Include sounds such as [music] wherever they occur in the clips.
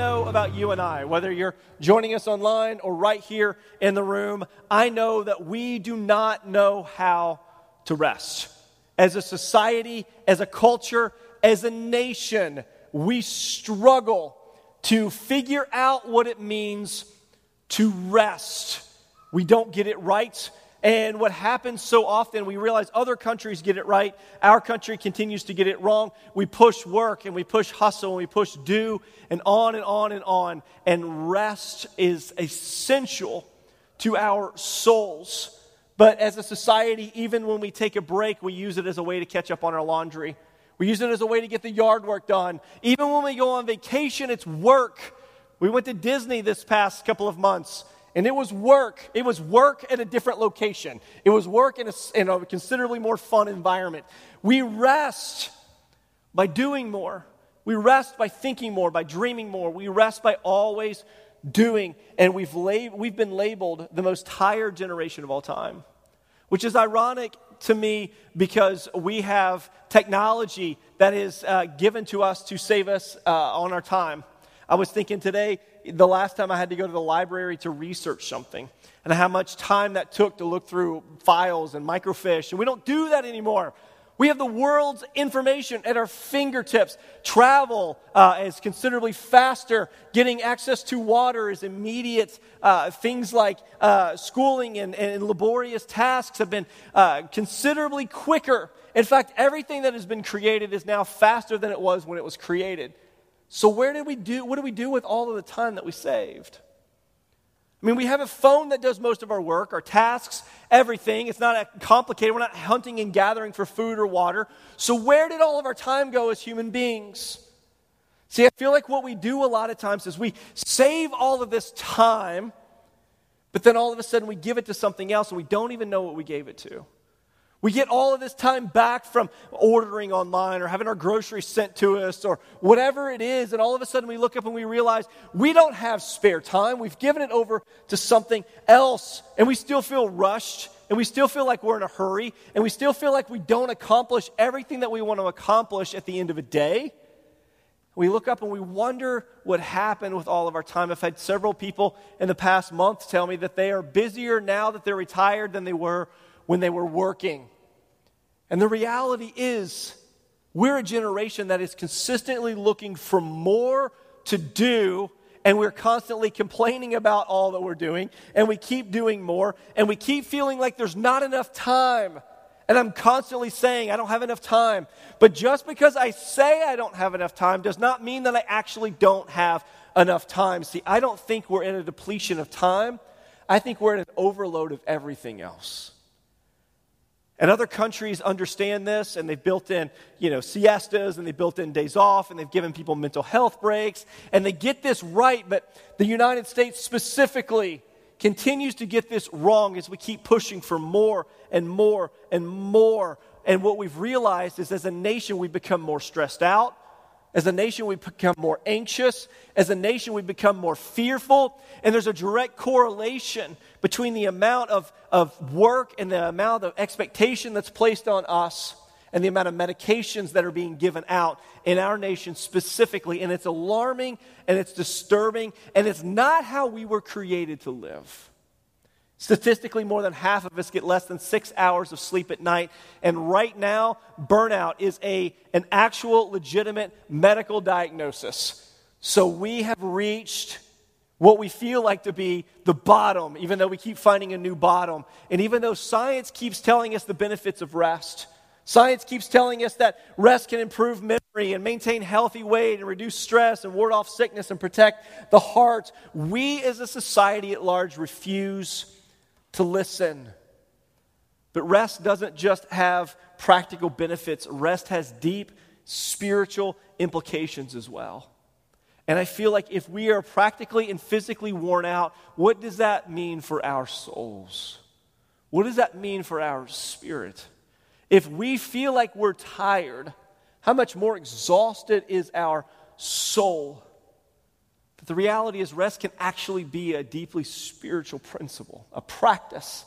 know about you and I. Whether you're joining us online or right here in the room, I know that we do not know how to rest. As a society, as a culture, as a nation, we struggle to figure out what it means to rest. We don't get it right. And what happens so often, we realize other countries get it right. Our country continues to get it wrong. We push work and we push hustle and we push do and on and on and on. And rest is essential to our souls. But as a society, even when we take a break, we use it as a way to catch up on our laundry. We use it as a way to get the yard work done. Even when we go on vacation, it's work. We went to Disney this past couple of months, and it was work. It was work at a different location, it was work in a, in a considerably more fun environment. We rest by doing more. We rest by thinking more, by dreaming more. We rest by always doing. And we've, lab- we've been labeled the most tired generation of all time, which is ironic to me because we have technology that is uh, given to us to save us uh, on our time. I was thinking today, the last time I had to go to the library to research something, and how much time that took to look through files and microfiche, and we don't do that anymore. We have the world's information at our fingertips. Travel uh, is considerably faster. Getting access to water is immediate. Uh, things like uh, schooling and, and, laborious tasks have been uh, considerably quicker. In fact, everything that has been created is now faster than it was when it was created. So, where did we do? What do we do with all of the time that we saved? I mean, we have a phone that does most of our work, our tasks, everything. It's not complicated. We're not hunting and gathering for food or water. So, where did all of our time go as human beings? See, I feel like what we do a lot of times is we save all of this time, but then all of a sudden we give it to something else and we don't even know what we gave it to. We get all of this time back from ordering online or having our groceries sent to us or whatever it is, and all of a sudden we look up and we realize we don't have spare time. We've given it over to something else, and we still feel rushed, and we still feel like we're in a hurry, and we still feel like we don't accomplish everything that we want to accomplish at the end of a day. We look up and we wonder what happened with all of our time. I've had several people in the past month tell me that they are busier now that they're retired than they were when they were working. And the reality is, we're a generation that is consistently looking for more to do, and we're constantly complaining about all that we're doing, and we keep doing more, and we keep feeling like there's not enough time. And I'm constantly saying, I don't have enough time. But just because I say I don't have enough time does not mean that I actually don't have enough time. See, I don't think we're in a depletion of time, I think we're in an overload of everything else. And other countries understand this and they've built in, you know, siestas and they've built in days off and they've given people mental health breaks and they get this right, but the United States specifically continues to get this wrong as we keep pushing for more and more and more. And what we've realized is as a nation, we've become more stressed out, as a nation, we become more anxious. As a nation, we become more fearful. And there's a direct correlation between the amount of, of work and the amount of expectation that's placed on us and the amount of medications that are being given out in our nation specifically. And it's alarming and it's disturbing, and it's not how we were created to live. Statistically, more than half of us get less than six hours of sleep at night. And right now, burnout is a, an actual, legitimate medical diagnosis. So we have reached what we feel like to be the bottom, even though we keep finding a new bottom. And even though science keeps telling us the benefits of rest, science keeps telling us that rest can improve memory and maintain healthy weight and reduce stress and ward off sickness and protect the heart, we as a society at large refuse to listen. But rest doesn't just have practical benefits, rest has deep spiritual implications as well. And I feel like if we are practically and physically worn out, what does that mean for our souls? What does that mean for our spirit? If we feel like we're tired, how much more exhausted is our soul? The reality is, rest can actually be a deeply spiritual principle, a practice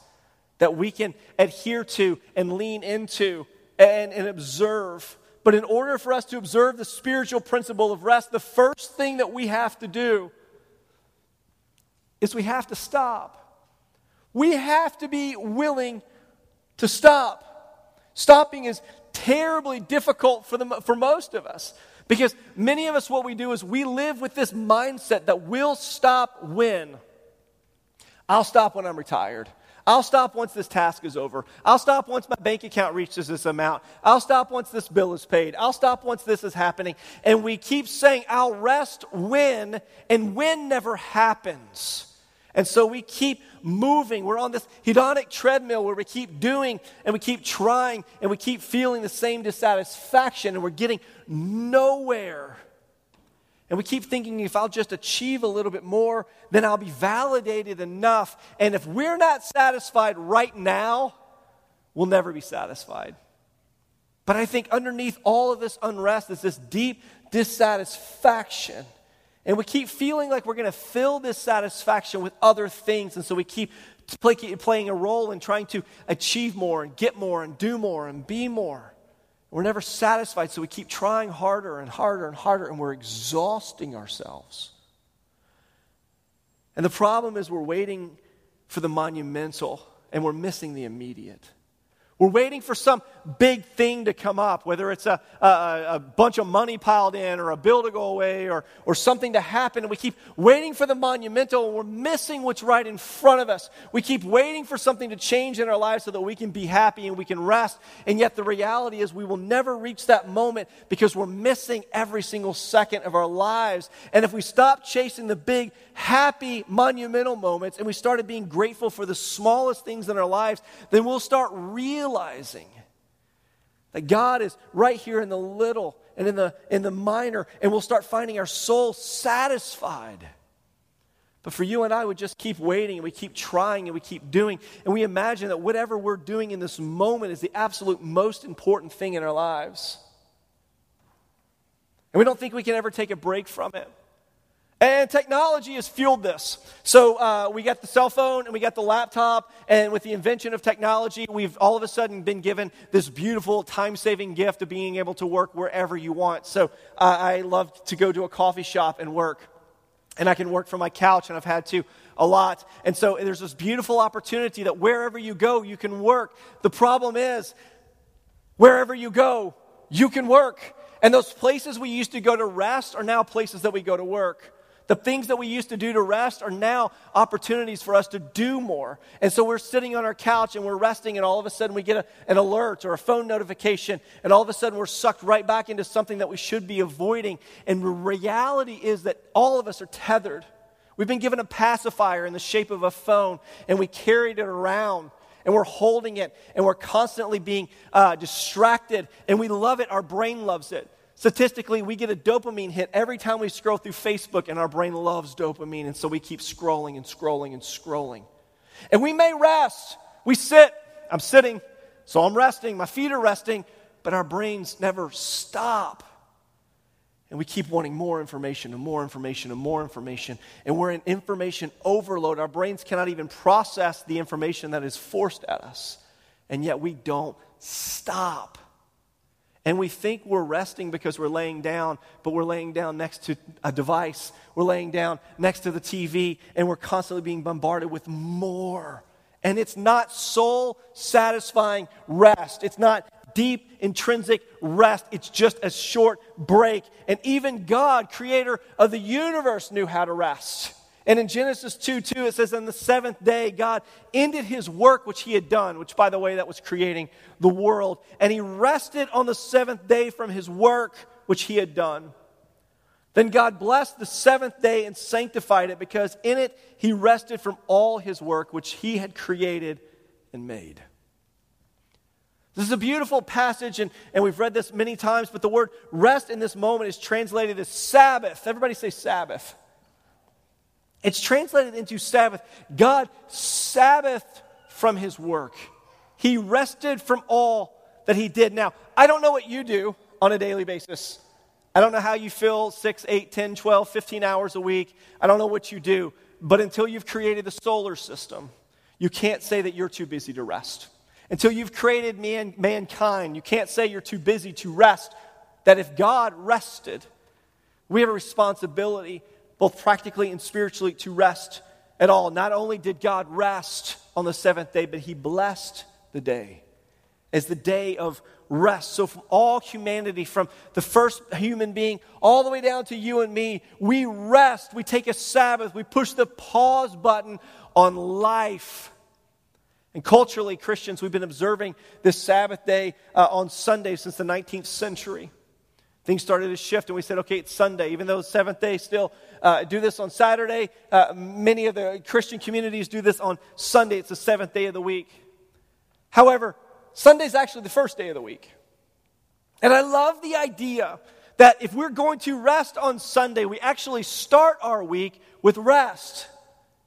that we can adhere to and lean into and, and observe But in order for us to observe the spiritual principle of rest, the first thing that we have to do is we have to stop. We have to be willing to stop. Stopping is terribly difficult for, the, for most of us because many of us, what we do is we live with this mindset that we'll stop when. I'll stop when I'm retired. I'll stop once this task is over. I'll stop once my bank account reaches this amount. I'll stop once this bill is paid. I'll stop once this is happening. And we keep saying, I'll rest when, and when never happens. And so we keep moving. We're on this hedonic treadmill where we keep doing and we keep trying and we keep feeling the same dissatisfaction and we're getting nowhere. And we keep thinking if I'll just achieve a little bit more, then I'll be validated enough. And if we're not satisfied right now, we'll never be satisfied. But I think underneath all of this unrest is this deep dissatisfaction. And we keep feeling like we're going to fill this satisfaction with other things. And so we keep play, playing a role in trying to achieve more and get more and do more and be more. We're never satisfied, so we keep trying harder and harder and harder, and we're exhausting ourselves. And the problem is, we're waiting for the monumental, and we're missing the immediate. We're waiting for some big thing to come up, whether it's a, a, a, bunch of money piled in or a bill to go away or, or something to happen. And we keep waiting for the monumental and we're missing what's right in front of us. We keep waiting for something to change in our lives so that we can be happy and we can rest. And yet the reality is we will never reach that moment because we're missing every single second of our lives. And if we stop chasing the big, happy, monumental moments and we started being grateful for the smallest things in our lives, then we'll start realizing that God is right here in the little and in the, in the minor, and we'll start finding our soul satisfied. But for you and I, we just keep waiting and we keep trying and we keep doing, and we imagine that whatever we're doing in this moment is the absolute most important thing in our lives. And we don't think we can ever take a break from it. And technology has fueled this. So uh, we got the cell phone and we got the laptop, and with the invention of technology, we've all of a sudden been given this beautiful time saving gift of being able to work wherever you want. So uh, I love to go to a coffee shop and work, and I can work from my couch, and I've had to a lot. And so there's this beautiful opportunity that wherever you go, you can work. The problem is, wherever you go, you can work. And those places we used to go to rest are now places that we go to work. The things that we used to do to rest are now opportunities for us to do more. And so we're sitting on our couch and we're resting, and all of a sudden we get a, an alert or a phone notification, and all of a sudden we're sucked right back into something that we should be avoiding. And the reality is that all of us are tethered. We've been given a pacifier in the shape of a phone, and we carried it around and we're holding it and we're constantly being uh, distracted and we love it our brain loves it Statistically, we get a dopamine hit every time we scroll through Facebook, and our brain loves dopamine, and so we keep scrolling and scrolling and scrolling. And we may rest. We sit. I'm sitting, so I'm resting. My feet are resting, but our brains never stop. And we keep wanting more information and more information and more information. And we're in information overload. Our brains cannot even process the information that is forced at us. And yet we don't stop. And we think we're resting because we're laying down, but we're laying down next to a device. We're laying down next to the TV, and we're constantly being bombarded with more. And it's not soul satisfying rest. It's not deep, intrinsic rest. It's just a short break. And even God, creator of the universe, knew how to rest. And in Genesis 2 2, it says, On the seventh day, God ended his work which he had done, which, by the way, that was creating the world. And he rested on the seventh day from his work which he had done. Then God blessed the seventh day and sanctified it because in it he rested from all his work which he had created and made. This is a beautiful passage, and, and we've read this many times, but the word rest in this moment is translated as Sabbath. Everybody say Sabbath. It's translated into Sabbath. God Sabbath from his work. He rested from all that he did. Now, I don't know what you do on a daily basis. I don't know how you fill 6, 8, 10, 12, 15 hours a week. I don't know what you do. But until you've created the solar system, you can't say that you're too busy to rest. Until you've created man, mankind, you can't say you're too busy to rest that if God rested, we have a responsibility, both practically and spiritually, to rest at all. Not only did God rest on the seventh day, but He blessed the day as the day of rest. So, from all humanity, from the first human being all the way down to you and me, we rest. We take a Sabbath. We push the pause button on life. And culturally, Christians, we've been observing this Sabbath day uh, on Sunday since the 19th century. Things started to shift, and we said, okay, it's Sunday. Even though it's seventh day, still uh, do this on Saturday. Uh, many of the Christian communities do this on Sunday. It's the seventh day of the week. However, Sunday is actually the first day of the week. And I love the idea that if we're going to rest on Sunday, we actually start our week with rest,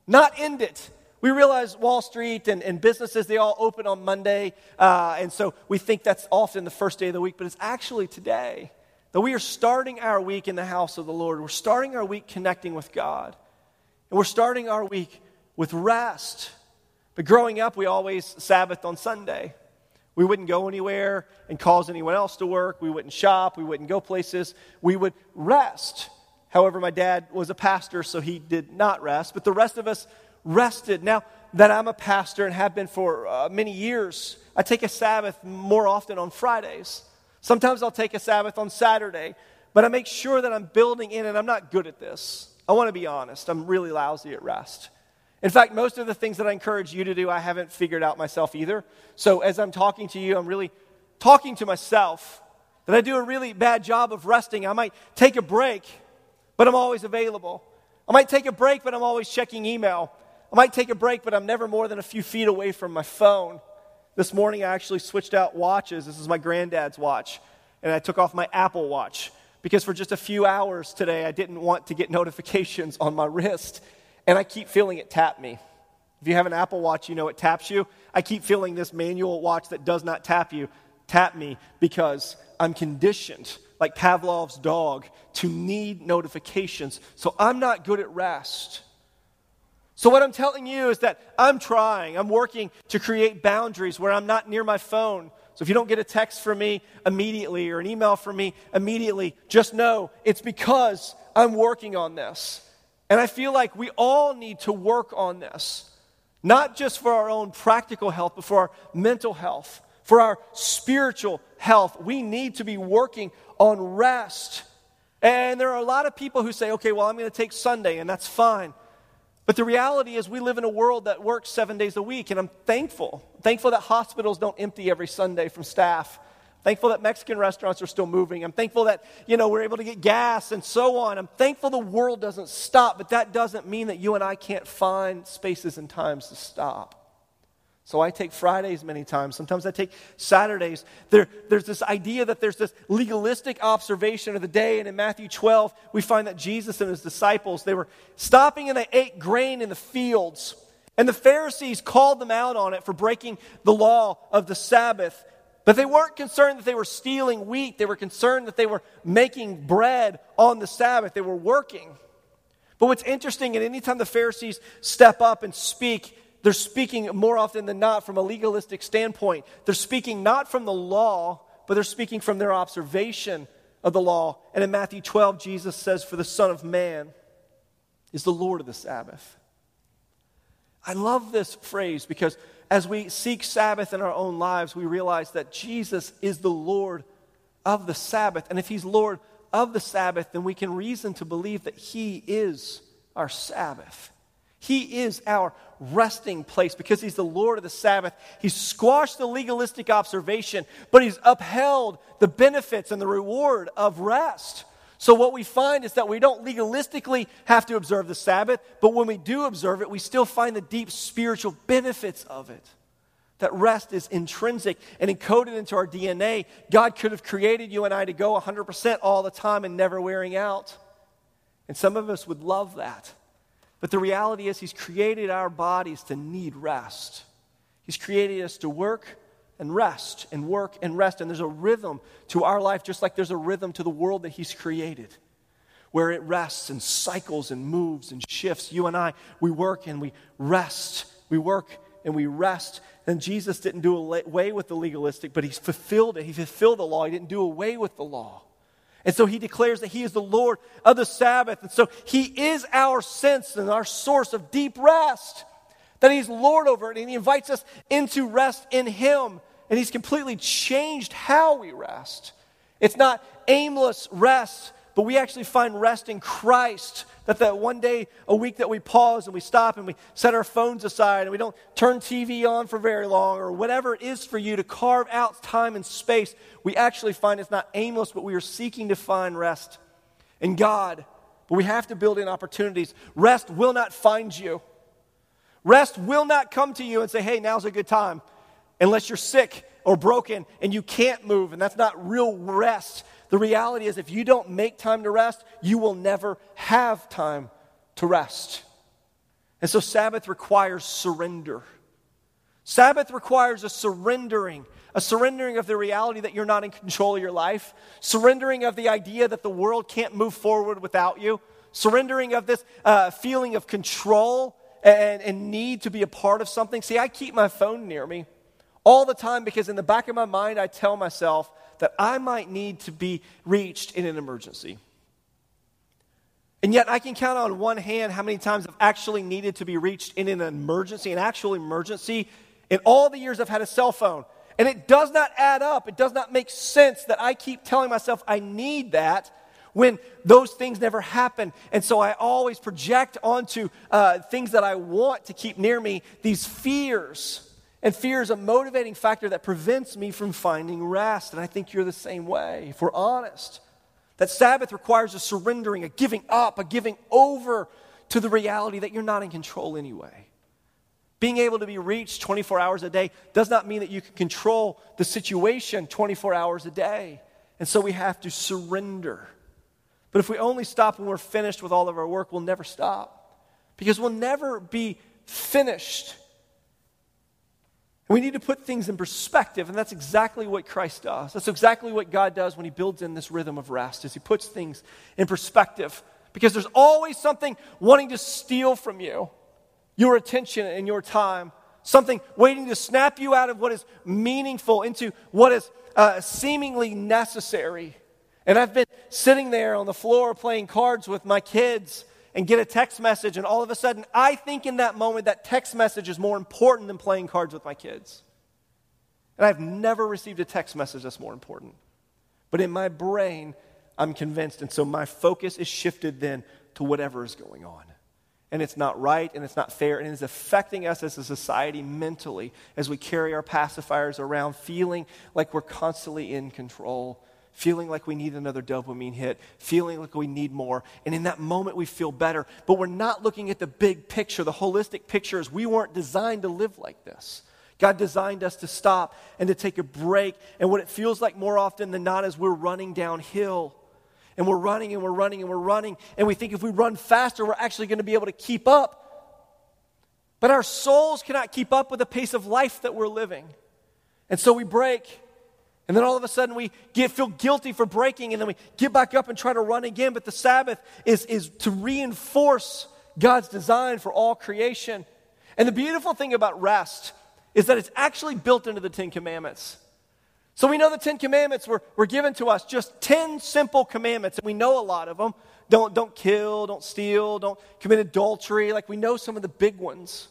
not end it. We realize Wall Street and, and businesses, they all open on Monday. Uh, and so we think that's often the first day of the week, but it's actually today. That we are starting our week in the house of the Lord. We're starting our week connecting with God. And we're starting our week with rest. But growing up, we always Sabbath on Sunday. We wouldn't go anywhere and cause anyone else to work. We wouldn't shop. We wouldn't go places. We would rest. However, my dad was a pastor, so he did not rest. But the rest of us rested. Now that I'm a pastor and have been for uh, many years, I take a Sabbath more often on Fridays. Sometimes I'll take a Sabbath on Saturday, but I make sure that I'm building in, and I'm not good at this. I want to be honest, I'm really lousy at rest. In fact, most of the things that I encourage you to do, I haven't figured out myself either. So as I'm talking to you, I'm really talking to myself that I do a really bad job of resting. I might take a break, but I'm always available. I might take a break, but I'm always checking email. I might take a break, but I'm never more than a few feet away from my phone. This morning, I actually switched out watches. This is my granddad's watch. And I took off my Apple Watch because for just a few hours today, I didn't want to get [laughs] notifications on my wrist. And I keep feeling it tap me. If you have an Apple Watch, you know it taps you. I keep feeling this manual watch that does not tap you tap me because I'm conditioned, like Pavlov's dog, to need notifications. So I'm not good at rest. So, what I'm telling you is that I'm trying, I'm working to create boundaries where I'm not near my phone. So, if you don't get a text from me immediately or an email from me immediately, just know it's because I'm working on this. And I feel like we all need to work on this, not just for our own practical health, but for our mental health, for our spiritual health. We need to be working on rest. And there are a lot of people who say, okay, well, I'm going to take Sunday, and that's fine. But the reality is, we live in a world that works seven days a week, and I'm thankful. thankful that hospitals don't empty every Sunday from staff. thankful that Mexican restaurants are still moving. I'm thankful that, you know, we're able to get gas and so on. I'm thankful the world doesn't stop, but that doesn't mean that you and I can't find spaces and times to stop. So I take Fridays many times. Sometimes I take Saturdays. There, there's this idea that there's this legalistic observation of the day. And in Matthew 12, we find that Jesus and his disciples, they were stopping and they ate grain in the fields. And the Pharisees called them out on it for breaking the law of the Sabbath. But they weren't concerned that they were stealing wheat. They were concerned that they were making bread on the Sabbath. They were working. But what's interesting, and anytime the Pharisees step up and speak, they're speaking more often than not from a legalistic standpoint. They're speaking not from the law, but they're speaking from their observation of the law. And in Matthew 12, Jesus says, For the Son of Man is the Lord of the Sabbath. I love this phrase because as we seek Sabbath in our own lives, we realize that Jesus is the Lord of the Sabbath. And if He's Lord of the Sabbath, then we can reason to believe that He is our Sabbath. He is our resting place because He's the Lord of the Sabbath. He's squashed the legalistic observation, but He's upheld the benefits and the reward of rest. So, what we find is that we don't legalistically have to observe the Sabbath, but when we do observe it, we still find the deep spiritual benefits of it. That rest is intrinsic and encoded into our DNA. God could have created you and I to go 100% all the time and never wearing out. And some of us would love that. But the reality is, He's created our bodies to need rest. He's created us to work and rest and work and rest. And there's a rhythm to our life, just like there's a rhythm to the world that He's created, where it rests and cycles and moves and shifts. You and I, we work and we rest. We work and we rest. And Jesus didn't do away with the legalistic, but He fulfilled it. He fulfilled the law. He didn't do away with the law. And so he declares that he is the Lord of the Sabbath. And so he is our sense and our source of deep rest. That he's Lord over it and he invites us into rest in him. And he's completely changed how we rest. It's not aimless rest, but we actually find rest in Christ. That that one day a week that we pause and we stop and we set our phones aside and we don't turn TV on for very long or whatever it is for you to carve out time and space, we actually find it's not aimless, but we are seeking to find rest in God. But we have to build in opportunities. Rest will not find you. Rest will not come to you and say, hey, now's a good time, unless you're sick or broken and you can't move, and that's not real rest. The reality is, if you don't make time to rest, you will never have time to rest. And so, Sabbath requires surrender. Sabbath requires a surrendering, a surrendering of the reality that you're not in control of your life, surrendering of the idea that the world can't move forward without you, surrendering of this uh, feeling of control and, and need to be a part of something. See, I keep my phone near me all the time because in the back of my mind, I tell myself, that I might need to be reached in an emergency. And yet, I can count on one hand how many times I've actually needed to be reached in an emergency, an actual emergency, in all the years I've had a cell phone. And it does not add up. It does not make sense that I keep telling myself I need that when those things never happen. And so I always project onto uh, things that I want to keep near me these fears and fear is a motivating factor that prevents me from finding rest. And I think you're the same way, if we're honest. That Sabbath requires a surrendering, a giving up, a giving over to the reality that you're not in control anyway. Being able to be reached 24 hours a day does not mean that you can control the situation 24 hours a day. And so we have to surrender. But if we only stop when we're finished with all of our work, we'll never stop. Because we'll never be finished we need to put things in perspective, and that's exactly what Christ does. That's exactly what God does when He builds in this rhythm of rest, is He puts things in perspective. Because there's always something wanting to steal from you your attention and your time, something waiting to snap you out of what is meaningful into what is uh, seemingly necessary. And I've been sitting there on the floor playing cards with my kids and get a text message, and all of a sudden, I think in that moment that text message is more important than playing cards with my kids. And I've never received a text message that's more important. But in my brain, I'm convinced. And so my focus is shifted then to whatever is going on. And it's not right and it's not fair and it's affecting us as a society mentally as we carry our pacifiers around, feeling like we're constantly in control feeling like we need another dopamine hit, feeling like we need more. And in that moment, we feel better. But we're not looking at the big picture. The holistic picture is we weren't designed to live like this. God designed us to stop and to take a break. And what it feels like more often than not is we're running downhill. And we're running and we're running and we're running. And we think if we run faster, we're actually going to be able to keep up. But our souls cannot keep up with the pace of life that we're living. And so we break. And then all of a sudden we get, feel guilty for breaking, and then we get back up and try to run again. But the Sabbath is, is to reinforce God's design for all creation. And the beautiful thing about rest is that it's actually built into the Ten Commandments. So we know the Ten Commandments were, were given to us, just 10 simple commandments, and we know a lot of them. Don't, don't kill, don't steal, don't commit adultery. Like we know some of the big ones.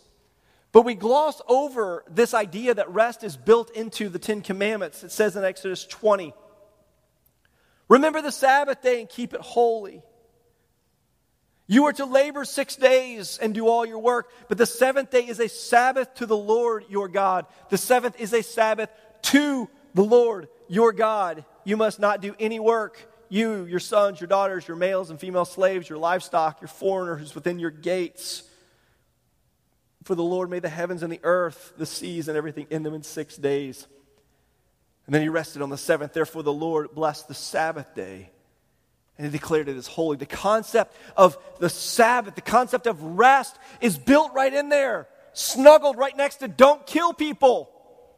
But we gloss over this idea that rest is built into the Ten Commandments. It says in Exodus 20 Remember the Sabbath day and keep it holy. You are to labor six days and do all your work, but the seventh day is a Sabbath to the Lord your God. The seventh is a Sabbath to the Lord your God. You must not do any work. You, your sons, your daughters, your males and female slaves, your livestock, your foreigners within your gates for the Lord made the heavens and the earth, the seas, and everything in them in six days. And then he rested on the seventh. Therefore, the Lord blessed the Sabbath day and he declared it as holy. The concept of the Sabbath, the concept of rest, is built right in there, snuggled right next to don't kill people,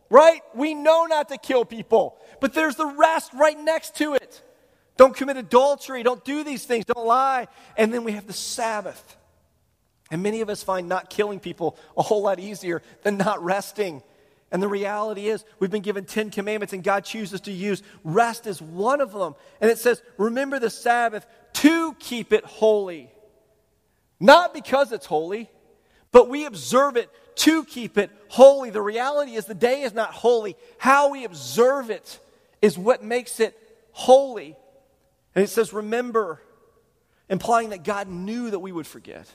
right? We know not to kill people, but there's the rest right next to it. Don't commit adultery, don't do these things, don't lie. And then we have the Sabbath. And many of us find not killing people a whole lot easier than not resting. And the reality is, we've been given 10 commandments, and God chooses to use rest as one of them. And it says, Remember the Sabbath to keep it holy. Not because it's holy, but we observe it to keep it holy. The reality is, the day is not holy. How we observe it is what makes it holy. And it says, Remember, implying that God knew that we would forget.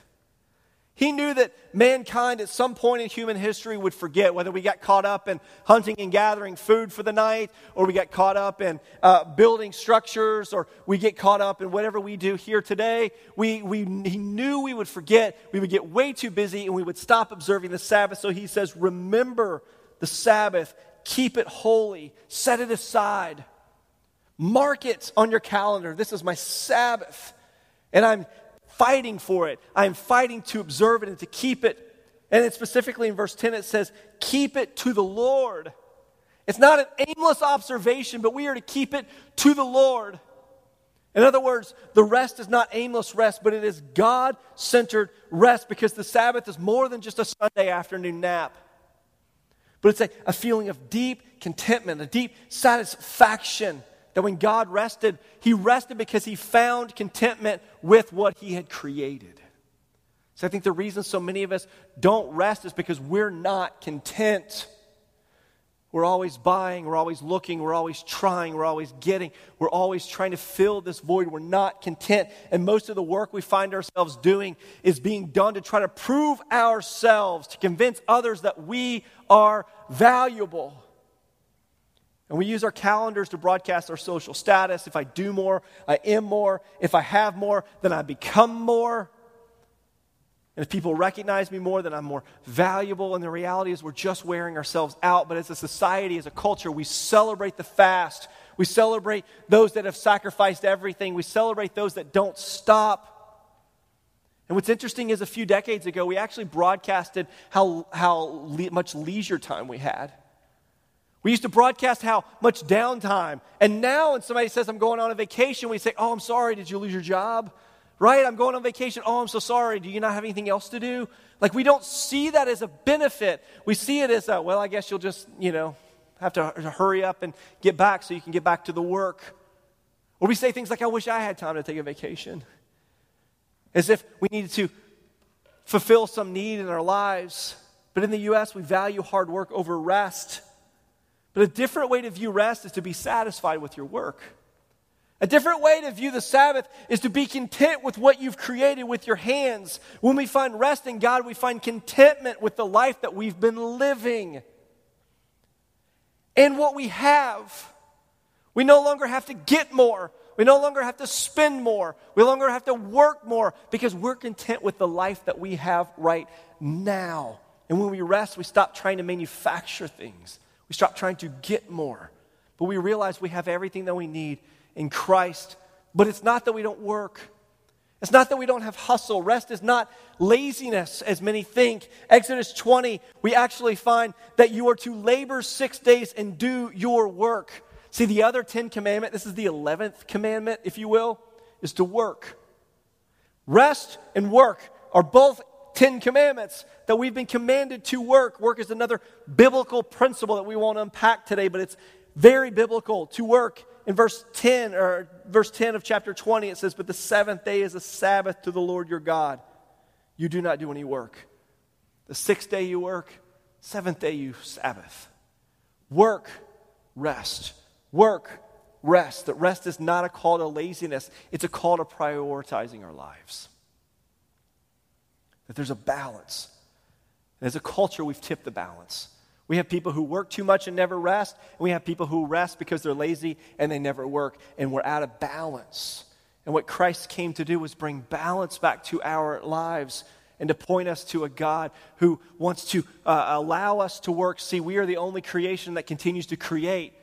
He knew that mankind at some point in human history would forget, whether we got caught up in hunting and gathering food for the night, or we got caught up in uh, building structures, or we get caught up in whatever we do here today. We, we, he knew we would forget, we would get way too busy, and we would stop observing the Sabbath. So he says, Remember the Sabbath, keep it holy, set it aside, mark it on your calendar. This is my Sabbath. And I'm fighting for it. I'm fighting to observe it and to keep it. And then specifically in verse 10, it says, Keep it to the Lord. It's not an aimless observation, but we are to keep it to the Lord. In other words, the rest is not aimless rest, but it is God centered rest because the Sabbath is more than just a Sunday afternoon nap. But it's a, a feeling of deep contentment, a deep satisfaction that when God rested, he rested because he found contentment with what he had created. So I think the reason so many of us don't rest is because we're not content. We're always buying, we're always looking, we're always trying, we're always getting, we're always trying to fill this void. We're not content. And most of the work we find ourselves doing is being done to try to prove ourselves, to convince others that we are valuable. And we use our calendars to broadcast our social status. If I do more, I am more. If I have more, then I become more. And if people recognize me more, then I'm more valuable. And the reality is, we're just wearing ourselves out. But as a society, as a culture, we celebrate the fast. We celebrate those that have sacrificed everything. We celebrate those that don't stop. And what's interesting is, a few decades ago, we actually broadcasted how, how le- much leisure time we had. We used to broadcast how much downtime. And now, when somebody says, I'm going on a vacation, we say, Oh, I'm sorry, did you lose your job? Right? I'm going on vacation. Oh, I'm so sorry. Do you not have anything else to do? Like, we don't see that as a benefit. We see it as a, well, I guess you'll just, you know, have to hurry up and get back so you can get back to the work. Or we say things like, I wish I had time to take a vacation. As if we needed to fulfill some need in our lives. But in the U.S., we value hard work over rest. But a different way to view rest is to be satisfied with your work. A different way to view the Sabbath is to be content with what you've created with your hands. When we find rest in God, we find contentment with the life that we've been living and what we have. We no longer have to get more. We no longer have to spend more. We no longer have to work more because we're content with the life that we have right now. And when we rest, we stop trying to manufacture things. We stop trying to get more. But we realize we have everything that we need in Christ. But it's not that we don't work. It's not that we don't have hustle. Rest is not laziness, as many think. Exodus 20, we actually find that you are to labor six days and do your work. See, the other 10 commandment, this is the 11th commandment, if you will, is to work. Rest and work are both Ten Commandments that we've been commanded to work. Work is another biblical principle that we won't unpack today, but it's very biblical to work. In verse 10 or verse 10 of chapter 20, it says, But the seventh day is a Sabbath to the Lord your God. You do not do any work. The sixth day you work, seventh day you Sabbath. Work, rest. Work, rest. That rest is not a call to laziness, it's a call to prioritizing our lives that there's a balance. As a culture, we've tipped the balance. We have people who work too much and never rest, and we have people who rest because they're lazy and they never work, and we're out of balance. And what Christ came to do was bring balance back to our lives and to point us to a God who wants to uh, allow us to work. See, we are the only creation that continues to create.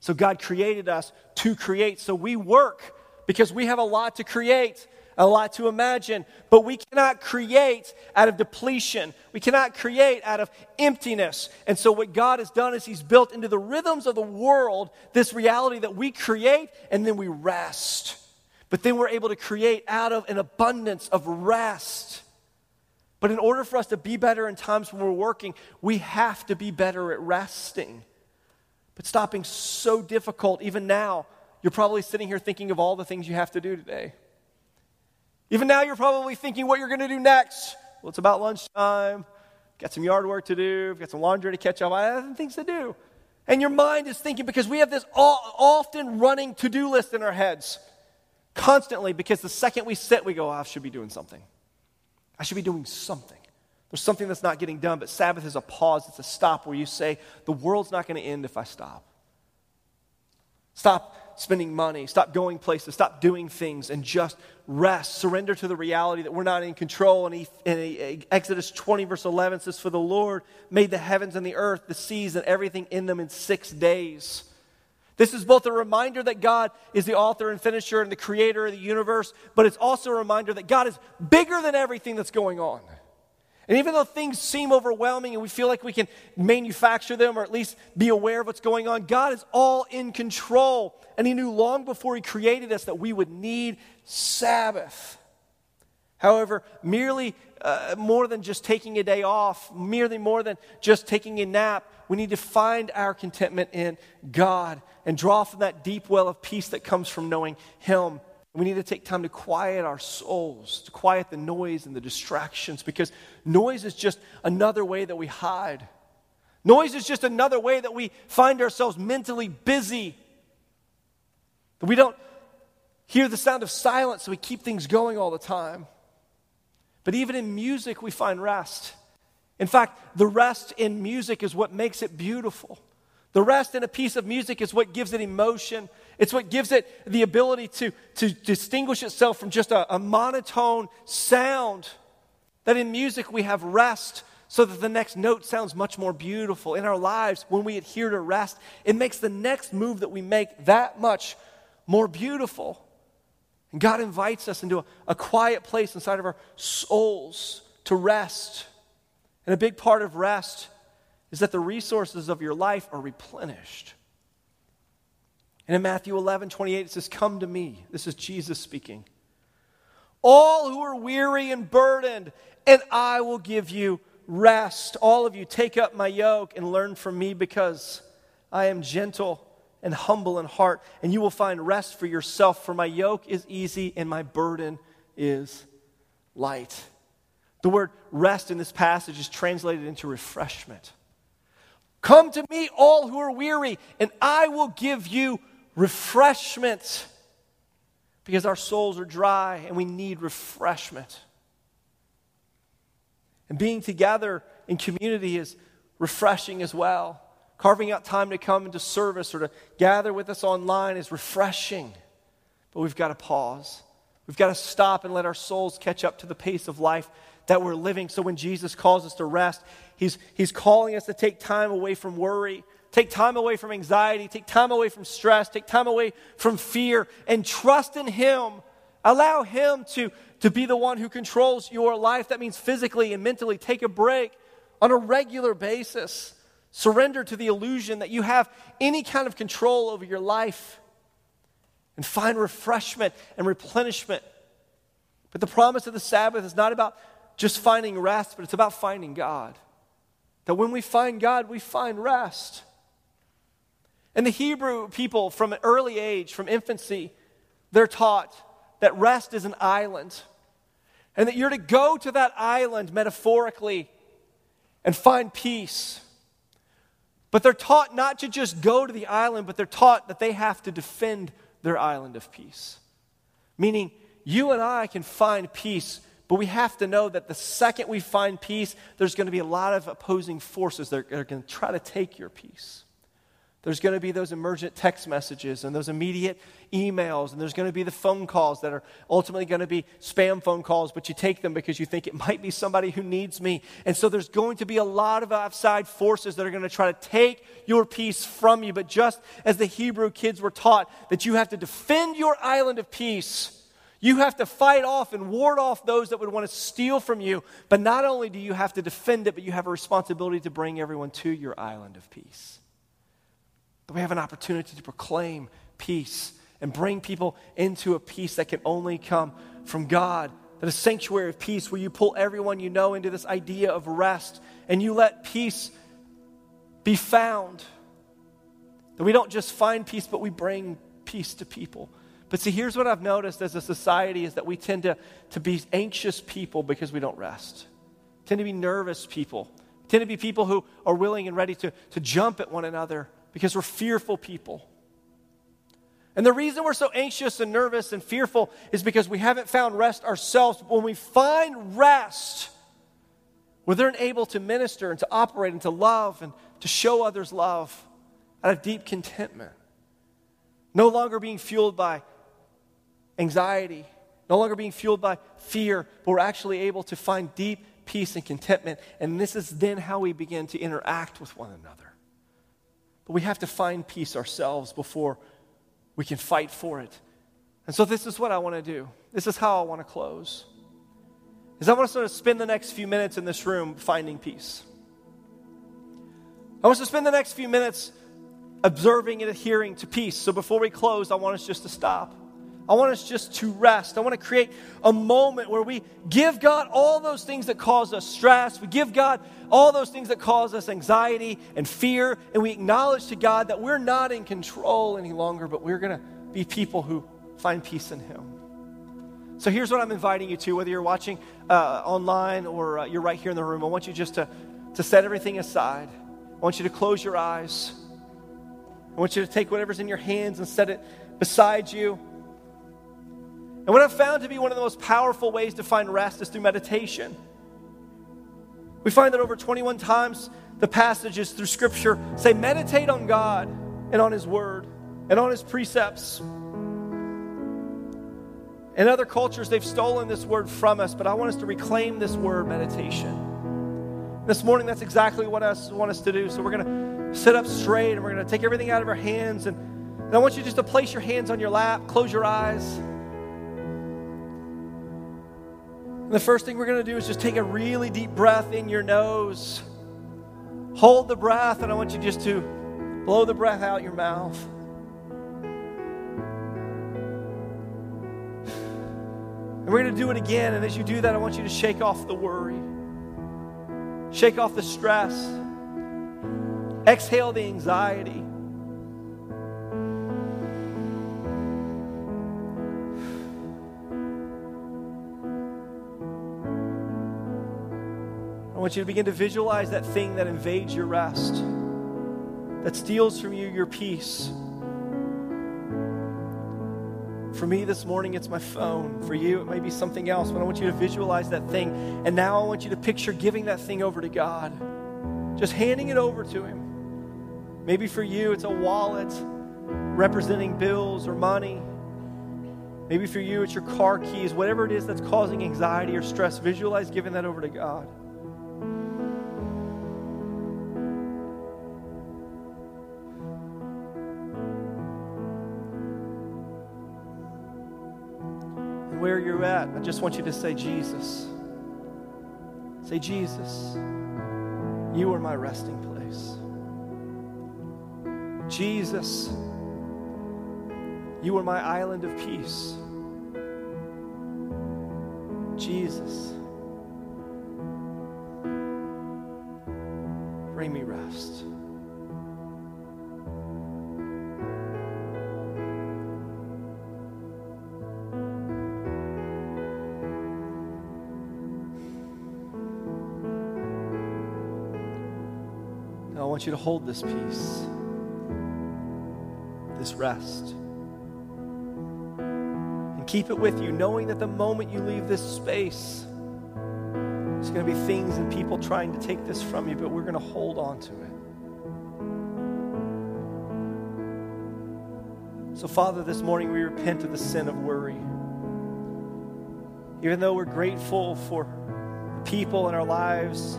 So God created us to create. So we work because we have a lot to create a lot to imagine, but we cannot create out of depletion. We cannot create out of emptiness. And so, what God has done is He's built into the rhythms of the world this reality that we create and then we rest. But then we're able to create out of an abundance of rest. But in order for us to be better in times when we're working, we have to be better at resting. But stopping so difficult, even now, you're probably sitting here thinking of all the things you have to do today. Even now, you're probably thinking what you're going to do next. Well, it's about lunchtime. Got some yard work to do. Got some laundry to catch up. I have things to do. And your mind is thinking because we have this often running to do list in our heads constantly because the second we sit, we go, oh, I should be doing something. I should be doing something. There's something that's not getting done, but Sabbath is a pause, it's a stop where you say, the world's not going to end if I stop. Stop spending money, stop going places, stop doing things, and just rest. Surrender to the reality that we're not in control. And, he, and uh, Exodus 20, verse 11 says, For the Lord made the heavens and the earth, the seas, and everything in them in six days. This is both a reminder that God is the author and finisher and the creator of the universe, but it's also a reminder that God is bigger than everything that's going on. And even though things seem overwhelming and we feel like we can manufacture them or at least be aware of what's going on, God is all in control. And He knew long before He created us that we would need Sabbath. However, merely uh, more than just taking a day off, merely more than just taking a nap, we need to find our contentment in God and draw from that deep well of peace that comes from knowing Him. We need to take time to quiet our souls, to quiet the noise and the distractions, because noise is just another way that we hide. Noise is just another way that we find ourselves mentally busy. That we don't hear the sound of silence, so we keep things going all the time. But even in music, we find rest. In fact, the rest in music is what makes it beautiful. The rest in a piece of music is what gives it emotion. It's what gives it the ability to, to distinguish itself from just a, a monotone sound. That in music we have rest so that the next note sounds much more beautiful. In our lives, when we adhere to rest, it makes the next move that we make that much more beautiful. And God invites us into a, a quiet place inside of our souls to rest. And a big part of rest is that the resources of your life are replenished. And in Matthew 11, 28, it says, Come to me. This is Jesus speaking. All who are weary and burdened, and I will give you rest. All of you, take up my yoke and learn from me because I am gentle and humble in heart, and you will find rest for yourself. For my yoke is easy and my burden is light. The word rest in this passage is translated into refreshment. Come to me, all who are weary, and I will give you refreshment. Because our souls are dry and we need refreshment. And being together in community is refreshing as well. Carving out time to come into service or to gather with us online is refreshing. But we've got to pause. We've got to stop and let our souls catch up to the pace of life that we're living. So when Jesus calls us to rest, he's, he's calling us to take time away from worry, take time away from anxiety, take time away from stress, take time away from fear, and trust in Him. Allow Him to, to be the one who controls your life. That means physically and mentally. Take a break on a regular basis. Surrender to the illusion that you have any kind of control over your life and find refreshment and replenishment. But the promise of the Sabbath is not about just finding rest, but it's about finding God. That when we find God, we find rest. And the Hebrew people from an early age, from infancy, they're taught that rest is an island. And that you're to go to that island metaphorically and find peace. But they're taught not to just go to the island, but they're taught that they have to defend their island of peace. Meaning, you and I can find peace but we have to know that the second we find peace, there's going to be a lot of opposing forces that are going to try to take your peace. There's going to be those emergent text messages and those immediate emails, and there's going to be the phone calls that are ultimately going to be spam phone calls, but you take them because you think it might be somebody who needs me. And so there's going to be a lot of outside forces that are going to try to take your peace from you. But just as the Hebrew kids were taught that you have to defend your island of peace, you have to fight off and ward off those that would want to steal from you. But not only do you have to defend it, but you have a responsibility to bring everyone to your island of peace. That we have an opportunity to proclaim peace and bring people into a peace that can only come from God that a sanctuary of peace where you pull everyone you know into this idea of rest and you let peace be found. That we don't just find peace, but we bring peace to people. But see, here's what I've noticed as a society is that we tend to, to be anxious people because we don't rest. tend to be nervous people. tend to be people who are willing and ready to, to jump at one another because we're fearful people. And the reason we're so anxious and nervous and fearful is because we haven't found rest ourselves. When we find rest, we're then able to minister and to operate and to love and to show others love out of deep contentment. No longer being fueled by anxiety, no longer being fueled by fear, but we're actually able to find deep peace and contentment. And this is then how we begin to interact with one another. But we have to find peace ourselves before we can fight for it. And so this is what I want to do. This is how I want to close. Is I want to spend the next few minutes in this room finding peace. I want to spend the next few minutes observing and adhering to peace. So before we close, I want us just to stop. I want us just to rest. I want to create a moment where we give God all those things that cause us stress. We give God all those things that cause us anxiety and fear, and we acknowledge to God that we're not in control any longer, but we're going to be people who find peace in Him. So here's what I'm inviting you to, whether you're watching uh, online or uh, you're right here in the room. I want you just to, to set everything aside. I want you to close your eyes. I want you to take whatever's in your hands and set it beside you. And what I've found to be one of the most powerful ways to find rest is through meditation. We find that over 21 times the passages through Scripture say, meditate on God and on His Word and on His precepts. In other cultures, they've stolen this word from us, but I want us to reclaim this word, meditation. This morning, that's exactly what I want us to do. So we're going to sit up straight and we're going to take everything out of our hands. And, and I want you just to place your hands on your lap, close your eyes. And the first thing we're going to do is just take a really deep breath in your nose. Hold the breath, and I want you just to blow the breath out your mouth. And we're going to do it again. And as you do that, I want you to shake off the worry, shake off the stress, exhale the anxiety. Want you to begin to visualize that thing that invades your rest, that steals from you your peace. For me this morning, it's my phone. For you, it may be something else, but I want you to visualize that thing. And now I want you to picture giving that thing over to God, just handing it over to Him. Maybe for you, it's a wallet representing bills or money. Maybe for you, it's your car keys, whatever it is that's causing anxiety or stress, visualize giving that over to God. Where you're at, I just want you to say, Jesus. Say, Jesus, you are my resting place. Jesus, you are my island of peace. Jesus, bring me rest. Want you to hold this peace, this rest. And keep it with you, knowing that the moment you leave this space, there's going to be things and people trying to take this from you, but we're going to hold on to it. So, Father, this morning we repent of the sin of worry. Even though we're grateful for the people in our lives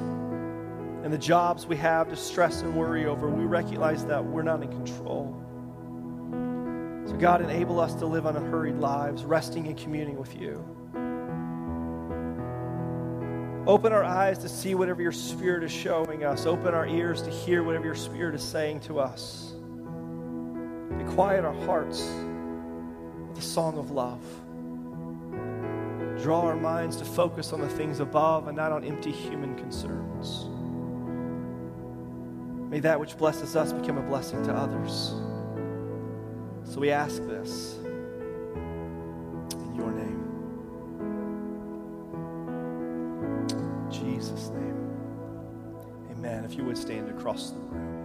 and the jobs we have to stress and worry over, we recognize that we're not in control. So, God, enable us to live unhurried lives, resting and communing with you. Open our eyes to see whatever your Spirit is showing us. Open our ears to hear whatever your Spirit is saying to us. To quiet our hearts with a song of love. Draw our minds to focus on the things above and not on empty human concerns. May that which blesses us become a blessing to others. So we ask this in your name. In Jesus' name. Amen. If you would stand across the room.